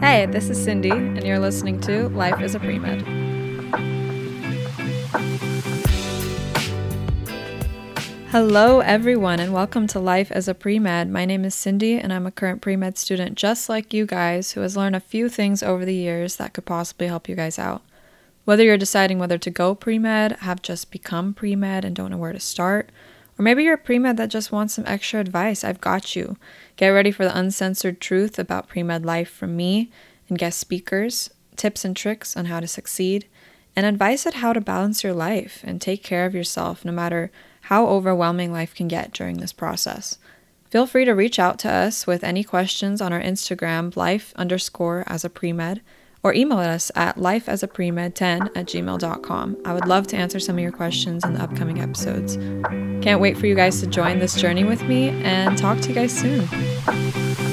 Hey, this is Cindy, and you're listening to Life as a Pre Med. Hello, everyone, and welcome to Life as a Pre Med. My name is Cindy, and I'm a current pre med student just like you guys who has learned a few things over the years that could possibly help you guys out. Whether you're deciding whether to go pre med, have just become pre med, and don't know where to start, or maybe you're a pre med that just wants some extra advice, I've got you. Get ready for the uncensored truth about pre med life from me and guest speakers, tips and tricks on how to succeed, and advice on how to balance your life and take care of yourself no matter how overwhelming life can get during this process. Feel free to reach out to us with any questions on our Instagram, life underscore as a pre-med, or email us at lifeasapremed10 at gmail.com. I would love to answer some of your questions in the upcoming episodes. Can't wait for you guys to join this journey with me and talk to you guys soon.